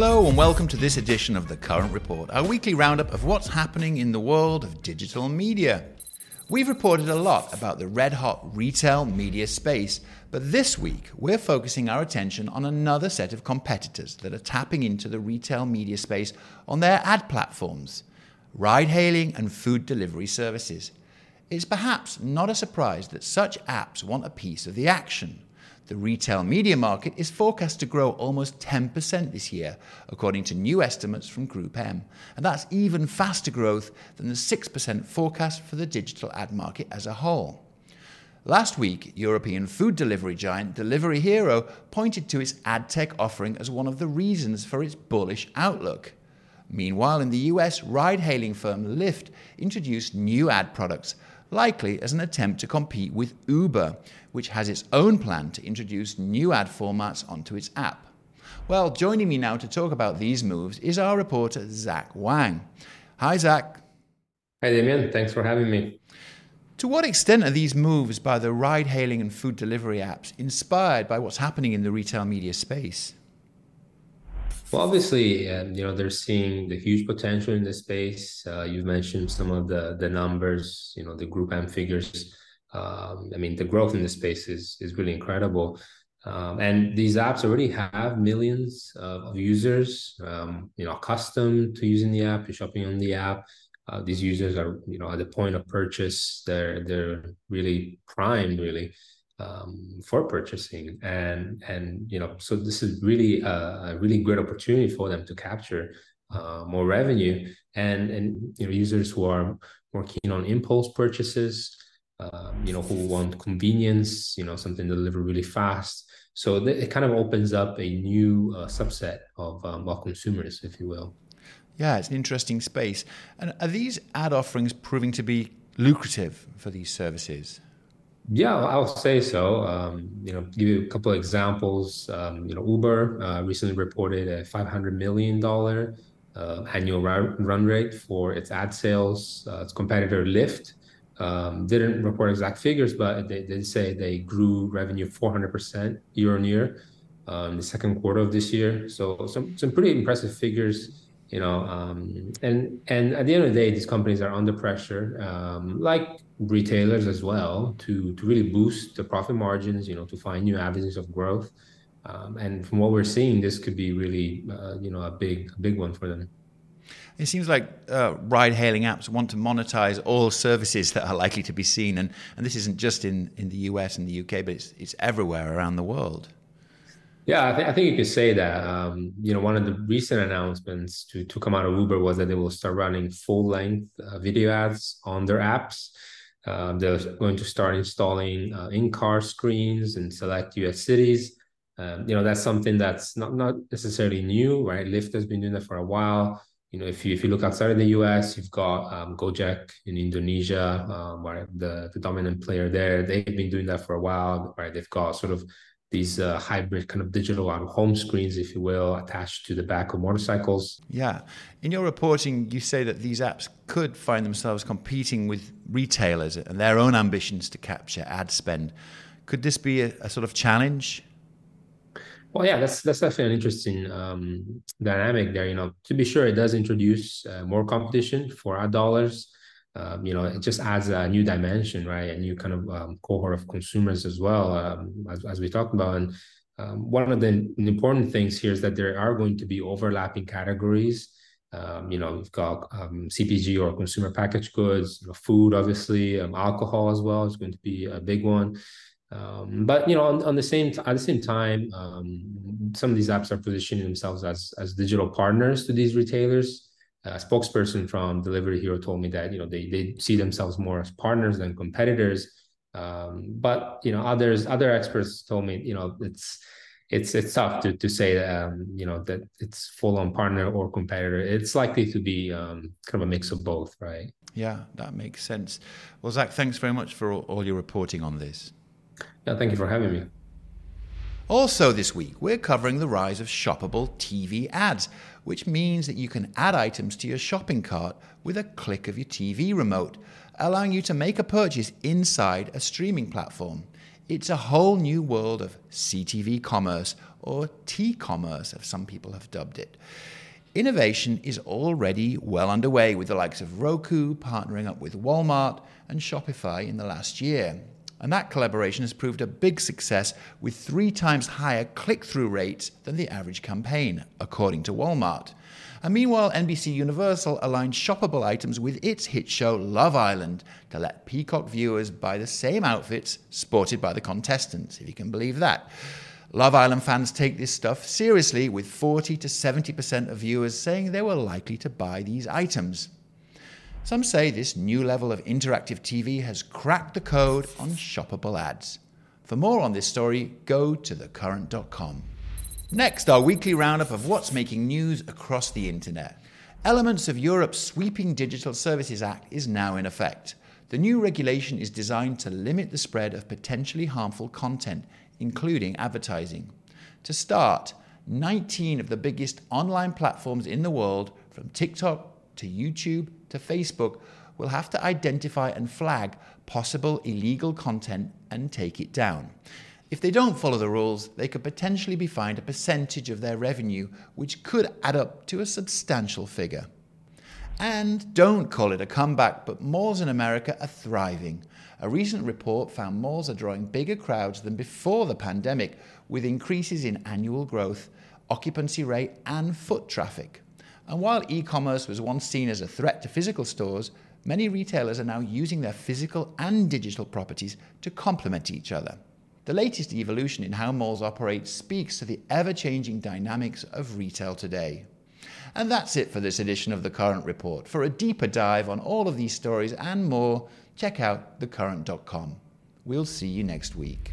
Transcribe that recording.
Hello, and welcome to this edition of The Current Report, our weekly roundup of what's happening in the world of digital media. We've reported a lot about the red hot retail media space, but this week we're focusing our attention on another set of competitors that are tapping into the retail media space on their ad platforms ride hailing and food delivery services. It's perhaps not a surprise that such apps want a piece of the action. The retail media market is forecast to grow almost 10% this year, according to new estimates from GroupM. And that's even faster growth than the 6% forecast for the digital ad market as a whole. Last week, European food delivery giant Delivery Hero pointed to its ad tech offering as one of the reasons for its bullish outlook. Meanwhile, in the US, ride hailing firm Lyft introduced new ad products likely as an attempt to compete with Uber, which has its own plan to introduce new ad formats onto its app. Well, joining me now to talk about these moves is our reporter, Zac Wang. Hi, Zach. Hi, Damian. Thanks for having me. To what extent are these moves by the ride hailing and food delivery apps inspired by what's happening in the retail media space? Well, obviously, um, you know they're seeing the huge potential in the space. Uh, you've mentioned some of the the numbers, you know, the GroupM figures. Um, I mean, the growth in the space is is really incredible. Um, and these apps already have millions of users, um, you know, accustomed to using the app, to shopping on the app. Uh, these users are, you know, at the point of purchase, they're they're really primed, really um, for purchasing. And and you know so this is really a, a really great opportunity for them to capture uh, more revenue. And and you know users who are more keen on impulse purchases um, you know who want convenience you know something delivered really fast. So th- it kind of opens up a new uh, subset of, um, of consumers if you will. Yeah it's an interesting space. And are these ad offerings proving to be lucrative for these services yeah, I'll say so. Um, you know, give you a couple of examples. Um, you know, Uber uh, recently reported a five hundred million dollar uh, annual run rate for its ad sales. Uh, its competitor Lyft um, didn't report exact figures, but they did say they grew revenue four hundred percent year on year uh, in the second quarter of this year. So some some pretty impressive figures you know um, and and at the end of the day these companies are under pressure um, like retailers as well to to really boost the profit margins you know to find new avenues of growth. Um, and from what we're seeing this could be really uh, you know a big a big one for them. It seems like uh, ride hailing apps want to monetize all services that are likely to be seen. And, and this isn't just in, in the US and the UK but it's, it's everywhere around the world yeah, I, th- I think you could say that. Um, you know, one of the recent announcements to, to come out of Uber was that they will start running full length uh, video ads on their apps. Um, they're going to start installing uh, in car screens in select US cities. Um, you know, that's something that's not, not necessarily new, right? Lyft has been doing that for a while. You know, if you if you look outside of the US, you've got um, Gojek in Indonesia, um, where the, the dominant player there. They've been doing that for a while, right? They've got sort of these uh, hybrid kind of digital out of home screens, if you will, attached to the back of motorcycles. Yeah. In your reporting, you say that these apps could find themselves competing with retailers and their own ambitions to capture ad spend. Could this be a, a sort of challenge? Well, yeah, that's that's definitely an interesting um, dynamic there. You know, to be sure, it does introduce uh, more competition for ad dollars um, you know, it just adds a new dimension, right? A new kind of um, cohort of consumers as well, um, as, as, we talked about. And um, one of the important things here is that there are going to be overlapping categories. Um, you know, we've got um, CPG or consumer packaged goods, you know, food, obviously, alcohol as well is going to be a big one. but you know, on, on, the same at the same time, some of these apps are positioning themselves as as digital partners to these retailers a spokesperson from Delivery Hero told me that you know they they see themselves more as partners than competitors. Um, but you know others other experts told me you know it's it's it's tough to to say um, you know that it's full on partner or competitor. It's likely to be um, kind of a mix of both, right? Yeah, that makes sense. Well, Zac, thanks very much for all, all your reporting on this. Yeah, thank you for having me. Also, this week, we're covering the rise of shoppable TV ads, which means that you can add items to your shopping cart with a click of your TV remote, allowing you to make a purchase inside a streaming platform. It's a whole new world of CTV commerce, or T commerce, as some people have dubbed it. Innovation is already well underway with the likes of Roku partnering up with Walmart and Shopify in the last year. And that collaboration has proved a big success with three times higher click through rates than the average campaign, according to Walmart. And meanwhile, NBC Universal aligned shoppable items with its hit show Love Island to let Peacock viewers buy the same outfits sported by the contestants, if you can believe that. Love Island fans take this stuff seriously, with 40 to 70% of viewers saying they were likely to buy these items. Some say this new level of interactive TV has cracked the code on shoppable ads. For more on this story, go to thecurrent.com. Next, our weekly roundup of what's making news across the internet. Elements of Europe's sweeping Digital Services Act is now in effect. The new regulation is designed to limit the spread of potentially harmful content, including advertising. To start, 19 of the biggest online platforms in the world, from TikTok to YouTube to Facebook, will have to identify and flag possible illegal content and take it down. If they don't follow the rules, they could potentially be fined a percentage of their revenue, which could add up to a substantial figure. And don't call it a comeback, but malls in America are thriving. A recent report found malls are drawing bigger crowds than before the pandemic, with increases in annual growth, occupancy rate, and foot traffic. And while e commerce was once seen as a threat to physical stores, many retailers are now using their physical and digital properties to complement each other. The latest evolution in how malls operate speaks to the ever changing dynamics of retail today. And that's it for this edition of The Current Report. For a deeper dive on all of these stories and more, check out thecurrent.com. We'll see you next week.